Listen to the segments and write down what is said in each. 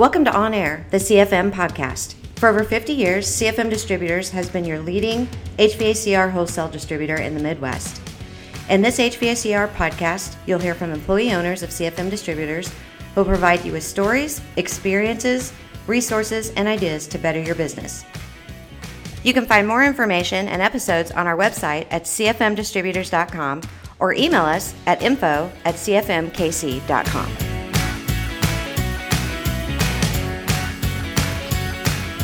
Welcome to On Air, the CFM podcast. For over 50 years, CFM Distributors has been your leading HVACR wholesale distributor in the Midwest. In this HVACR podcast, you'll hear from employee owners of CFM Distributors who will provide you with stories, experiences, resources, and ideas to better your business. You can find more information and episodes on our website at cfmdistributors.com or email us at info at cfmkc.com.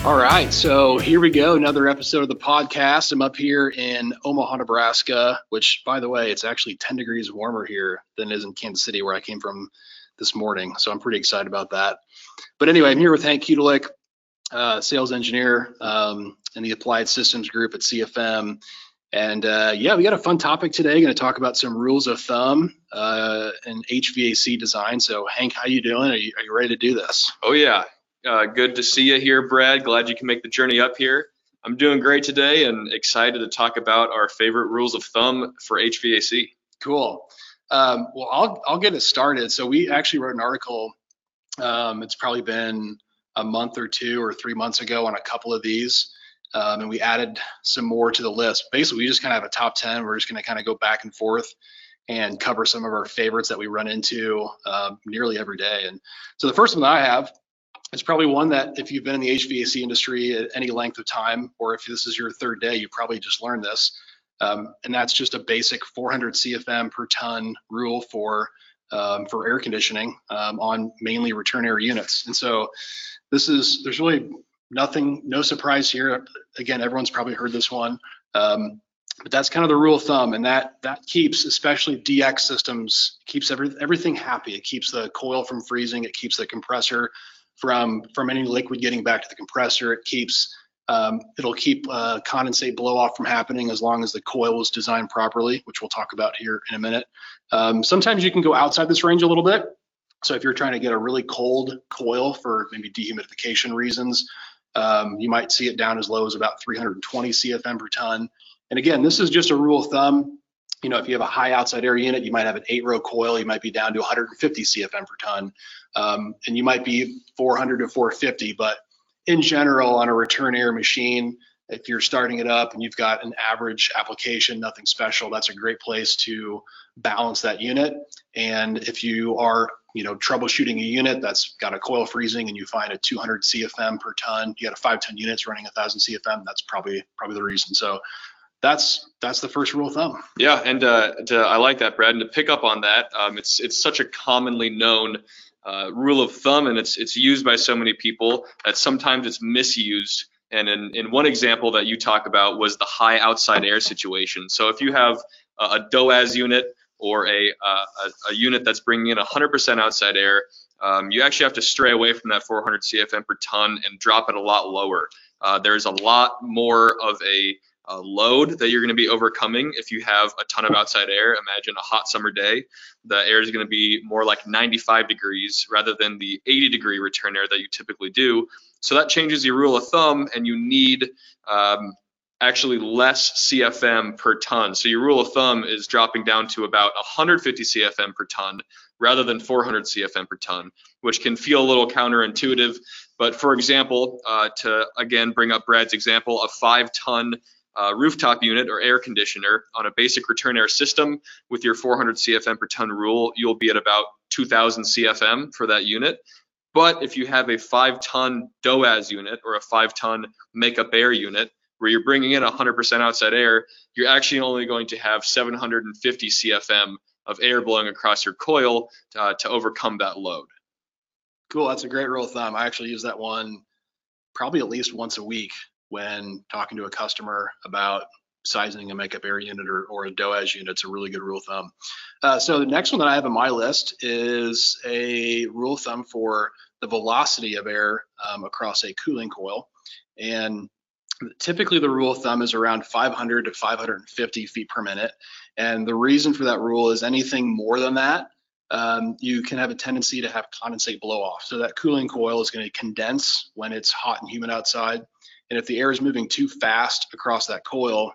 All right, so here we go. Another episode of the podcast. I'm up here in Omaha, Nebraska, which, by the way, it's actually 10 degrees warmer here than it is in Kansas City, where I came from this morning. So I'm pretty excited about that. But anyway, I'm here with Hank Kutilek, uh, sales engineer um, in the Applied Systems Group at CFM. And uh, yeah, we got a fun topic today. Going to talk about some rules of thumb uh, in HVAC design. So Hank, how you doing? Are you, are you ready to do this? Oh yeah, uh, good to see you here, Brad. Glad you can make the journey up here. I'm doing great today and excited to talk about our favorite rules of thumb for HVAC. Cool. Um, well, I'll I'll get it started. So we actually wrote an article. Um, it's probably been a month or two or three months ago on a couple of these, um, and we added some more to the list. Basically, we just kind of have a top ten. We're just going to kind of go back and forth and cover some of our favorites that we run into um, nearly every day. And so the first one that I have it's probably one that if you've been in the HVAC industry at any length of time, or if this is your third day, you probably just learned this. Um, and that's just a basic 400 CFM per ton rule for um, for air conditioning um, on mainly return air units. And so this is there's really nothing, no surprise here. Again, everyone's probably heard this one, um, but that's kind of the rule of thumb, and that that keeps especially DX systems keeps every, everything happy. It keeps the coil from freezing. It keeps the compressor from from any liquid getting back to the compressor. It keeps um, it'll keep uh, condensate blow off from happening as long as the coil is designed properly, which we'll talk about here in a minute. Um, sometimes you can go outside this range a little bit. So if you're trying to get a really cold coil for maybe dehumidification reasons, um, you might see it down as low as about 320 CFM per ton. And again, this is just a rule of thumb you know, if you have a high outside air unit, you might have an eight row coil, you might be down to 150 CFM per ton, um, and you might be 400 to 450. But in general, on a return air machine, if you're starting it up and you've got an average application, nothing special, that's a great place to balance that unit. And if you are, you know, troubleshooting a unit that's got a coil freezing and you find a 200 CFM per ton, you got a five ton units running a thousand CFM, that's probably probably the reason. So that's that's the first rule of thumb. Yeah, and uh, to, I like that, Brad. And to pick up on that, um, it's it's such a commonly known uh, rule of thumb, and it's it's used by so many people that sometimes it's misused. And in, in one example that you talk about was the high outside air situation. So if you have a, a DOAS unit or a, uh, a, a unit that's bringing in 100% outside air, um, you actually have to stray away from that 400 CFM per ton and drop it a lot lower. Uh, there's a lot more of a uh, load that you're going to be overcoming if you have a ton of outside air. Imagine a hot summer day. The air is going to be more like 95 degrees rather than the 80 degree return air that you typically do. So that changes your rule of thumb, and you need um, actually less CFM per ton. So your rule of thumb is dropping down to about 150 CFM per ton rather than 400 CFM per ton, which can feel a little counterintuitive. But for example, uh, to again bring up Brad's example, a five ton uh, rooftop unit or air conditioner on a basic return air system with your 400 CFM per ton rule, you'll be at about 2000 CFM for that unit. But if you have a five ton DOAS unit or a five ton makeup air unit where you're bringing in 100% outside air, you're actually only going to have 750 CFM of air blowing across your coil uh, to overcome that load. Cool. That's a great rule of thumb. I actually use that one probably at least once a week when talking to a customer about sizing a makeup air unit or, or a DOAS unit. It's a really good rule of thumb. Uh, so the next one that I have on my list is a rule of thumb for the velocity of air um, across a cooling coil. And typically the rule of thumb is around 500 to 550 feet per minute. And the reason for that rule is anything more than that, um, you can have a tendency to have condensate blow off. So that cooling coil is going to condense when it's hot and humid outside and if the air is moving too fast across that coil,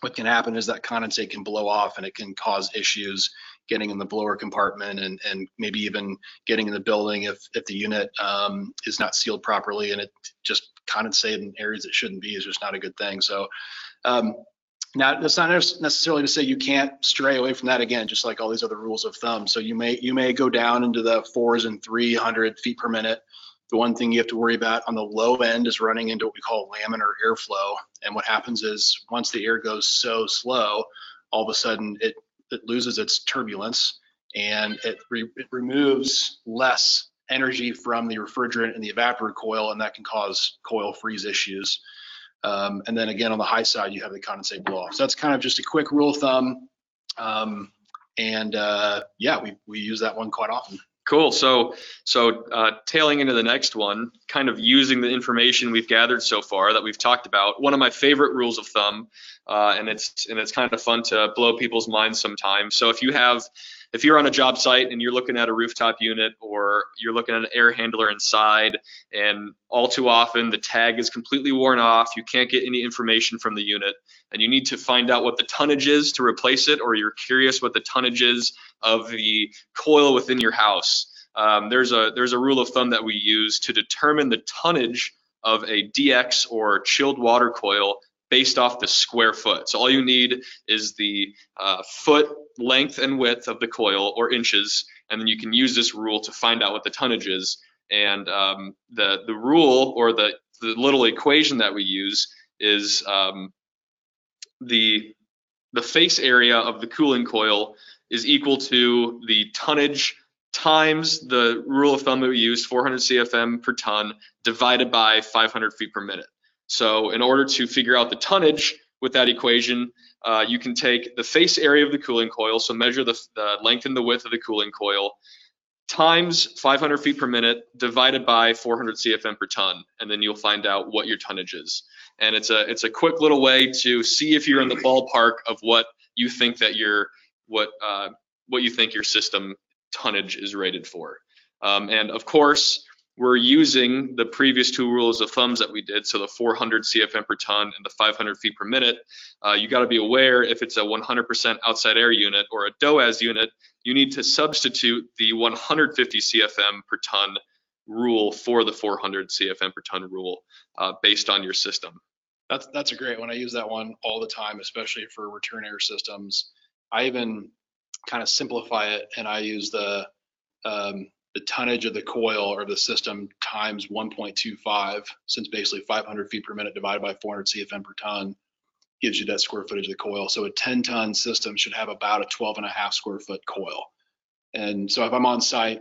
what can happen is that condensate can blow off and it can cause issues getting in the blower compartment and, and maybe even getting in the building if, if the unit um, is not sealed properly and it just condensate in areas it shouldn't be is just not a good thing. So um, now that's not necessarily to say you can't stray away from that again, just like all these other rules of thumb. So you may you may go down into the fours and 300 feet per minute. The one thing you have to worry about on the low end is running into what we call laminar airflow. And what happens is once the air goes so slow, all of a sudden it it loses its turbulence and it, re- it removes less energy from the refrigerant in the evaporator coil, and that can cause coil freeze issues. Um, and then again, on the high side, you have the condensate blow off. So that's kind of just a quick rule of thumb. Um, and uh, yeah, we, we use that one quite often. Cool. So, so uh, tailing into the next one, kind of using the information we've gathered so far that we've talked about. One of my favorite rules of thumb, uh, and it's and it's kind of fun to blow people's minds sometimes. So if you have if you're on a job site and you're looking at a rooftop unit or you're looking at an air handler inside and all too often the tag is completely worn off, you can't get any information from the unit and you need to find out what the tonnage is to replace it or you're curious what the tonnage is of the coil within your house. Um, there's a there's a rule of thumb that we use to determine the tonnage of a DX or chilled water coil based off the square foot. So all you need is the uh, foot length and width of the coil or inches, and then you can use this rule to find out what the tonnage is. And um, the the rule or the the little equation that we use is um, the the face area of the cooling coil is equal to the tonnage times the rule of thumb that we use, 400 CFM per ton, divided by 500 feet per minute. So in order to figure out the tonnage with that equation, uh, you can take the face area of the cooling coil, so measure the, the length and the width of the cooling coil, times 500 feet per minute divided by 400 CFM per ton, and then you'll find out what your tonnage is. And it's a it's a quick little way to see if you're in the ballpark of what you think that your what uh, what you think your system tonnage is rated for. Um, and of course, we're using the previous two rules of thumbs that we did, so the 400 CFM per ton and the 500 feet per minute. Uh, you got to be aware if it's a 100% outside air unit or a DOAS unit, you need to substitute the 150 CFM per ton rule for the 400 CFM per ton rule uh, based on your system. That's that's a great one. I use that one all the time, especially for return air systems. I even kind of simplify it and I use the um, the tonnage of the coil or the system times 1.25, since basically 500 feet per minute divided by 400 CFM per ton gives you that square footage of the coil. So a 10 ton system should have about a 12 and a half square foot coil. And so if I'm on site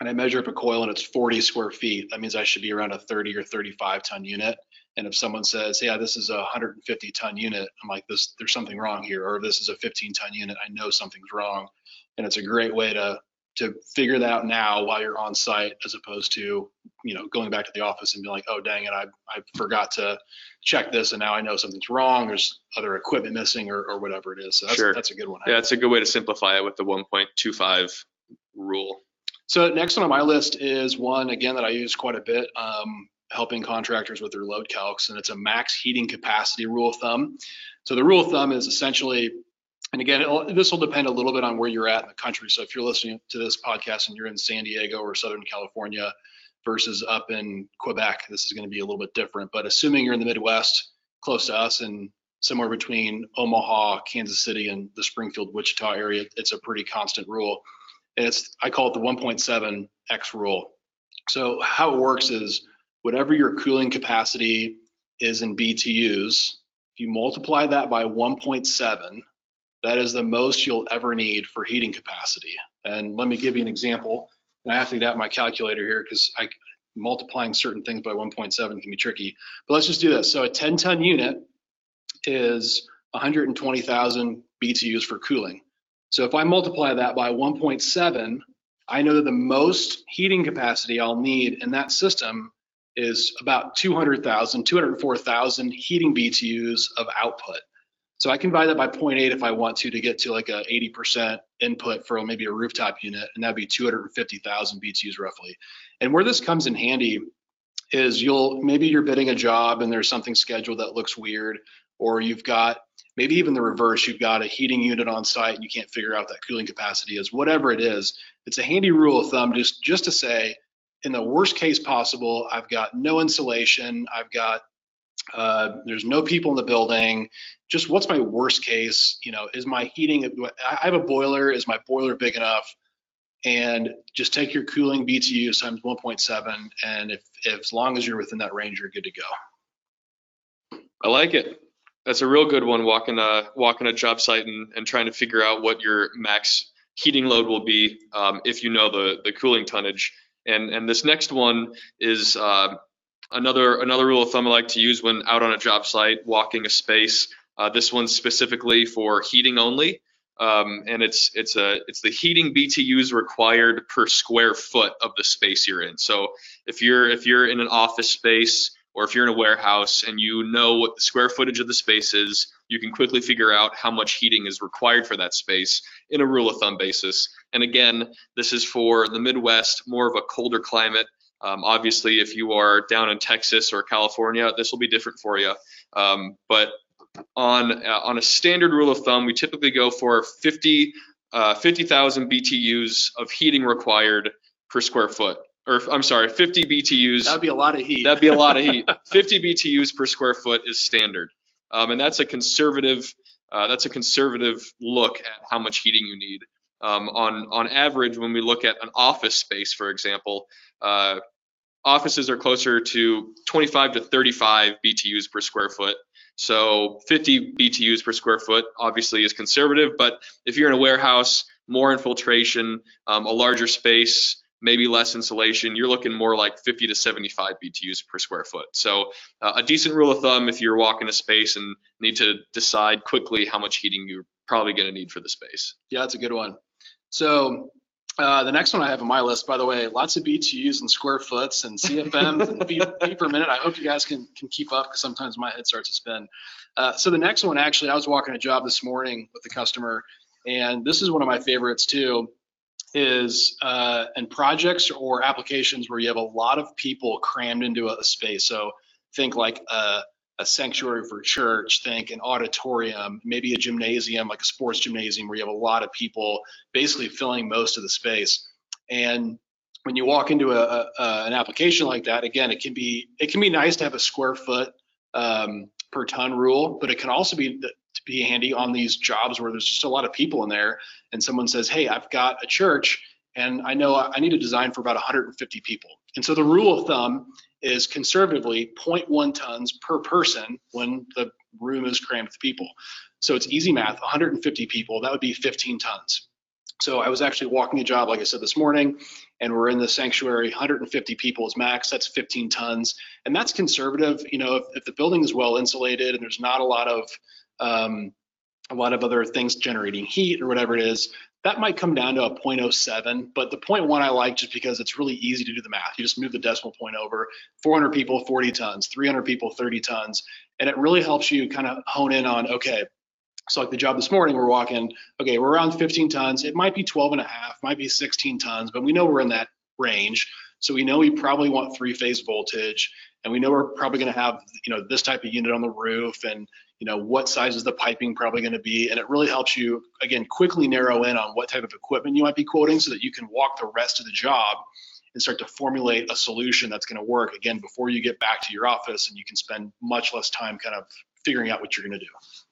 and I measure up a coil and it's 40 square feet, that means I should be around a 30 or 35 ton unit. And if someone says, yeah, this is a 150 ton unit, I'm like, this, there's something wrong here. Or if this is a 15 ton unit, I know something's wrong. And it's a great way to to figure that out now while you're on site as opposed to you know going back to the office and being like oh dang it i, I forgot to check this and now i know something's wrong there's other equipment missing or, or whatever it is. So that's, sure. that's a good one yeah it's a good way to simplify it with the 1.25 rule. So next one on my list is one again that i use quite a bit um, helping contractors with their load calcs and it's a max heating capacity rule of thumb. So the rule of thumb is essentially and again, this will depend a little bit on where you're at in the country. So if you're listening to this podcast and you're in San Diego or Southern California versus up in Quebec, this is going to be a little bit different. But assuming you're in the Midwest, close to us, and somewhere between Omaha, Kansas City, and the Springfield, Wichita area, it's a pretty constant rule. And it's I call it the 1.7x rule. So how it works is whatever your cooling capacity is in BTUs, if you multiply that by 1.7 that is the most you'll ever need for heating capacity. And let me give you an example. And I have to get out my calculator here because I multiplying certain things by 1.7 can be tricky. But let's just do this. So a 10 ton unit is 120,000 BTUs for cooling. So if I multiply that by 1.7, I know that the most heating capacity I'll need in that system is about 200,000, 204,000 heating BTUs of output. So I can divide that by 0.8 if I want to to get to like a 80% input for maybe a rooftop unit, and that'd be 250,000 BTUs roughly. And where this comes in handy is you'll maybe you're bidding a job and there's something scheduled that looks weird, or you've got maybe even the reverse. You've got a heating unit on site and you can't figure out that cooling capacity is. Whatever it is, it's a handy rule of thumb just just to say, in the worst case possible, I've got no insulation. I've got uh, there's no people in the building. Just what's my worst case? You know, is my heating? I have a boiler. Is my boiler big enough? And just take your cooling BTU times 1.7, and if, if as long as you're within that range, you're good to go. I like it. That's a real good one. Walking a walking a job site and, and trying to figure out what your max heating load will be um, if you know the the cooling tonnage. And and this next one is uh, another another rule of thumb I like to use when out on a job site, walking a space. Uh, this one's specifically for heating only, um, and it's it's a it's the heating BTUs required per square foot of the space you're in. So if you're if you're in an office space or if you're in a warehouse and you know what the square footage of the space is, you can quickly figure out how much heating is required for that space in a rule of thumb basis. And again, this is for the Midwest, more of a colder climate. Um, obviously, if you are down in Texas or California, this will be different for you. Um, but on uh, on a standard rule of thumb, we typically go for 50 uh, 50,000 BTUs of heating required per square foot. Or I'm sorry, 50 BTUs. That'd be a lot of heat. That'd be a lot of heat. 50 BTUs per square foot is standard, um, and that's a conservative. Uh, that's a conservative look at how much heating you need. Um, on on average, when we look at an office space, for example, uh, offices are closer to 25 to 35 BTUs per square foot. So 50 BTUs per square foot obviously is conservative, but if you're in a warehouse, more infiltration, um, a larger space, maybe less insulation, you're looking more like 50 to 75 BTUs per square foot. So uh, a decent rule of thumb if you're walking a space and need to decide quickly how much heating you're probably going to need for the space. Yeah, that's a good one. So uh, the next one I have on my list, by the way, lots of BTUs and square foots and CFM and feet, per minute. I hope you guys can can keep up because sometimes my head starts to spin. Uh, so the next one, actually, I was walking a job this morning with the customer, and this is one of my favorites too. Is uh, in projects or applications where you have a lot of people crammed into a space. So think like a a sanctuary for church, think an auditorium, maybe a gymnasium, like a sports gymnasium where you have a lot of people basically filling most of the space. And when you walk into a, a, an application like that, again, it can be it can be nice to have a square foot um, per ton rule, but it can also be to be handy on these jobs where there's just a lot of people in there, and someone says, "Hey, I've got a church, and I know I need a design for about 150 people." And so the rule of thumb is conservatively 0.1 tons per person when the room is crammed with people. So it's easy math, 150 people, that would be 15 tons. So I was actually walking a job, like I said this morning, and we're in the sanctuary, 150 people is max, that's 15 tons. And that's conservative. You know, if, if the building is well insulated and there's not a lot of um, a lot of other things generating heat or whatever it is, that might come down to a 0.07, but the 0.1 I like just because it's really easy to do the math. You just move the decimal point over. 400 people, 40 tons. 300 people, 30 tons. And it really helps you kind of hone in on, okay, so like the job this morning, we're walking, okay, we're around 15 tons. It might be 12 and a half, might be 16 tons, but we know we're in that range. So we know we probably want three phase voltage and we know we're probably going to have, you know, this type of unit on the roof and you know what size is the piping probably going to be? And it really helps you again quickly narrow in on what type of equipment you might be quoting so that you can walk the rest of the job and start to formulate a solution that's going to work again before you get back to your office and you can spend much less time kind of figuring out what you're going to do.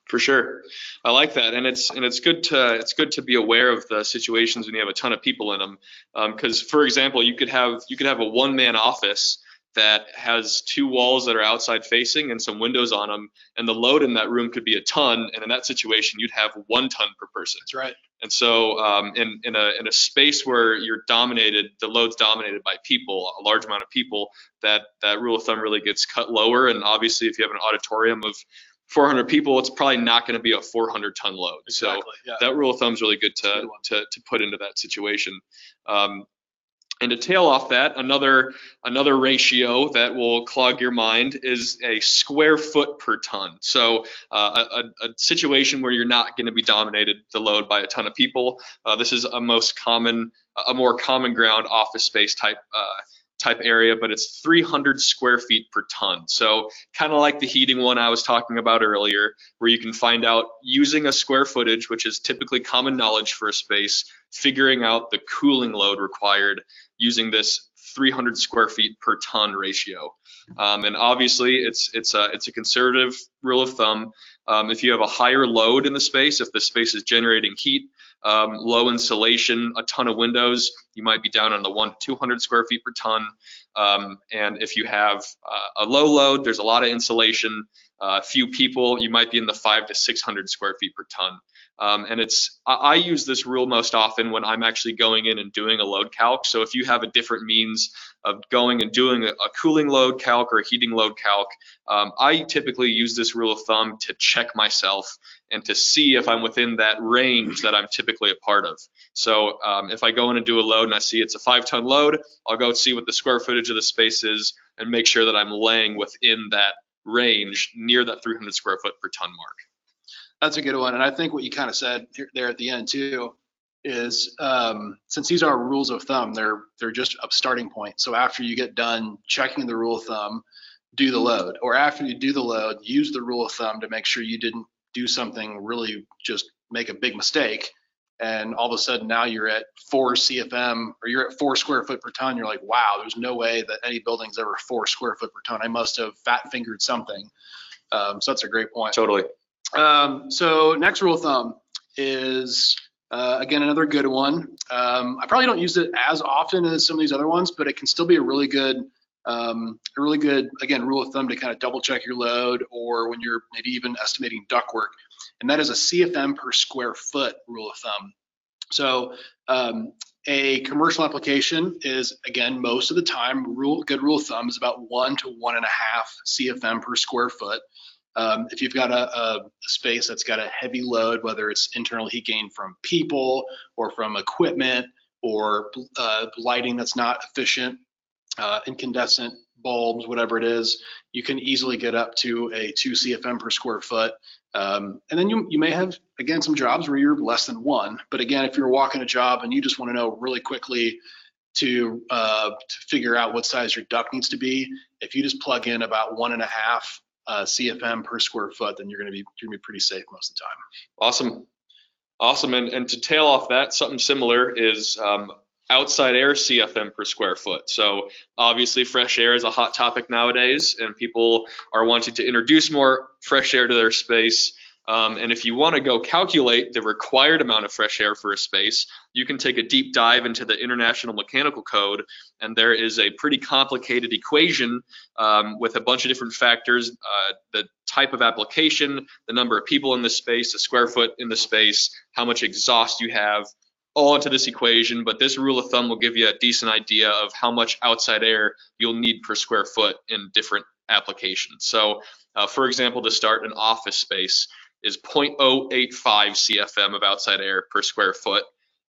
For sure. I like that. And it's and it's good to it's good to be aware of the situations when you have a ton of people in them because um, for example you could have you could have a one man office that has two walls that are outside facing and some windows on them, and the load in that room could be a ton. And in that situation, you'd have one ton per person. That's right. And so, um, in in a in a space where you're dominated, the load's dominated by people, a large amount of people, that that rule of thumb really gets cut lower. And obviously, if you have an auditorium of 400 people, it's probably not going to be a 400 ton load. Exactly, so yeah. that rule of thumb is really good to, good to, to put into that situation. Um, and to tail off that, another another ratio that will clog your mind is a square foot per ton. So uh, a, a, situation where you're not going to be dominated the load by a ton of people. Uh, this is a most common, a more common ground office space type uh, type area, but it's 300 square feet per ton. So kind of like the heating one I was talking about earlier, where you can find out using a square footage, which is typically common knowledge for a space, figuring out the cooling load required using this 300 square feet per ton ratio. Um, and obviously, it's it's a it's a conservative rule of thumb. Um, if you have a higher load in the space, if the space is generating heat, um, low insulation, a ton of windows, you might be down on the one to 200 square feet per ton. Um, and if you have uh, a low load, there's a lot of insulation, uh, few people, you might be in the five to 600 square feet per ton. Um, and it's I, I, use this rule most often when I'm actually going in and doing a load calc. So if you have a different means of going and doing a, a cooling load calc or a heating load calc, um, I typically use this rule of thumb to check myself and to see if I'm within that range that I'm typically a part of. So um, if I go in and do a load and I see it's a five ton load, I'll go see what the square footage of the space is and make sure that I'm laying within that range near that 300 square foot per ton mark. That's a good one. And I think what you kind of said there at the end too is um, since these are rules of thumb, they're they're just a starting point. So after you get done checking the rule of thumb, do the load, or after you do the load, use the rule of thumb to make sure you didn't do something really just make a big mistake. And all of a sudden now you're at four CFM or you're at four square foot per ton. You're like, wow, there's no way that any building's ever four square foot per ton. I must have fat fingered something. Um, so that's a great point. Totally. Um, so next rule of thumb is uh, again another good one. Um, I probably don't use it as often as some of these other ones, but it can still be a really good, um, a really good again rule of thumb to kind of double check your load or when you're maybe even estimating duct work, and that is a CFM per square foot rule of thumb. So um, a commercial application is again most of the time rule good rule of thumb is about one to one and a half CFM per square foot. Um, if you've got a, a, space that's got a heavy load, whether it's internal heat gain from people or from equipment or uh, lighting that's not efficient, uh, incandescent bulbs, whatever it is, you can easily get up to a 2 CFM per square foot. Um, and then you, you may have, again, some jobs where you're less than one. But again, if you're walking a job and you just want to know really quickly to, uh, to figure out what size your duct needs to be, if you just plug in about one and a half uh, CFM per square foot, then you're going to be you're going to be pretty safe most of the time. Awesome, awesome. And and to tail off that, something similar is um, outside air CFM per square foot. So obviously, fresh air is a hot topic nowadays, and people are wanting to introduce more fresh air to their space. Um, and if you want to go calculate the required amount of fresh air for a space, you can take a deep dive into the International Mechanical Code, and there is a pretty complicated equation um, with a bunch of different factors, uh, the type of application, the number of people in the space, the square foot in the space, how much exhaust you have, all into this equation, but this rule of thumb will give you a decent idea of how much outside air you'll need per square foot in different applications. So, uh, for example, to start an office space, is 0.085 CFM of outside air per square foot.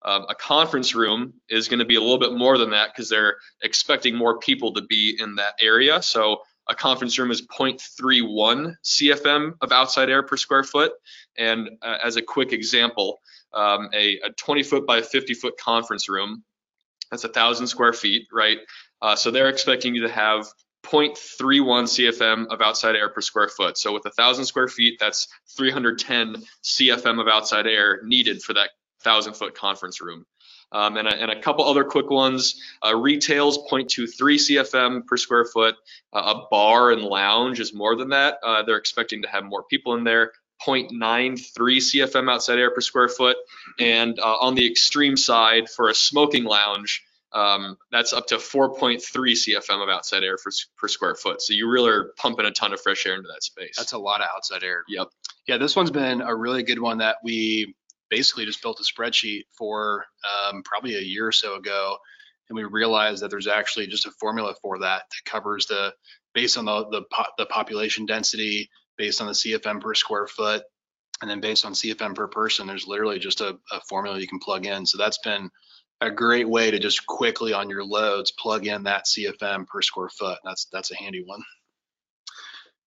Um, a conference room is going to be a little bit more than that because they're expecting more people to be in that area. So a conference room is 0.31 CFM of outside air per square foot. And uh, as a quick example, um, a, a 20 foot by 50 foot conference room, that's a thousand square feet, right? Uh, so they're expecting you to have 0.31 CFM of outside air per square foot. So with a thousand square feet, that's 310 CFM of outside air needed for that thousand foot conference room. Um, and, a, and, a, couple other quick ones. Uh, retails 0.23 CFM per square foot. Uh, a bar and lounge is more than that. Uh, they're expecting to have more people in there. 0.93 CFM outside air per square foot. And uh, on the extreme side, for a smoking lounge, um, that's up to 4.3 CFM of outside air for, per square foot. So you really are pumping a ton of fresh air into that space. That's a lot of outside air. Yep. Yeah, this one's been a really good one that we basically just built a spreadsheet for um, probably a year or so ago, and we realized that there's actually just a formula for that that covers the based on the the, po- the population density, based on the CFM per square foot, and then based on CFM per person. There's literally just a, a formula you can plug in. So that's been a great way to just quickly on your loads plug in that CFM per square foot. That's that's a handy one.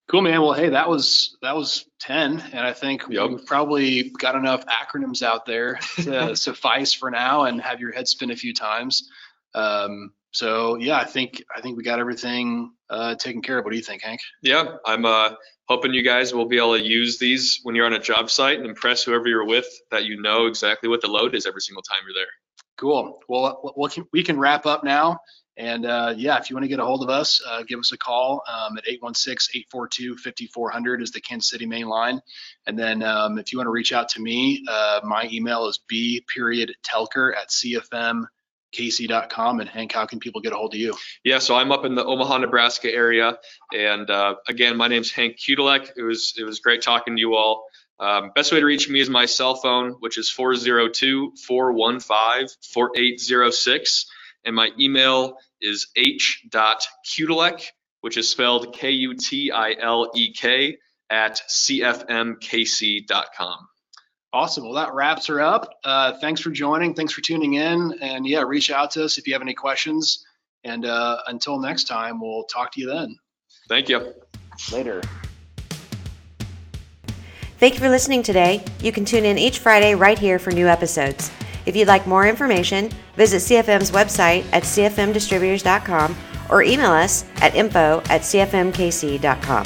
Cool, man. Well, hey, that was that was ten, and I think yep. we've probably got enough acronyms out there to suffice for now, and have your head spin a few times. Um, So yeah, I think I think we got everything uh, taken care of. What do you think, Hank? Yeah, I'm uh, hoping you guys will be able to use these when you're on a job site and impress whoever you're with that you know exactly what the load is every single time you're there. Cool. Well, we can, we can wrap up now. And uh, yeah, if you want to get a hold of us, uh, give us a call um, at 816-842-5400 is the Kansas City main line. And then um, if you want to reach out to me, uh, my email is b period telker at cfmkc.com. And Hank, how can people get a hold of you? Yeah, so I'm up in the Omaha, Nebraska area. And uh, again, my name's Hank Kutilek. It was, it was great talking to you all. Um, best way to reach me is my cell phone, which is 402-415-4806. And my email is h.kutilek, which is spelled K-U-T-I-L-E-K at cfmkc.com. Awesome. Well, that wraps her up. Uh, thanks for joining. Thanks for tuning in. And yeah, reach out to us if you have any questions. And uh, until next time, we'll talk to you then. Thank you. Later. Thank you for listening today. You can tune in each Friday right here for new episodes. If you'd like more information, visit CFM's website at cfmdistributors.com or email us at info at cfmkc.com.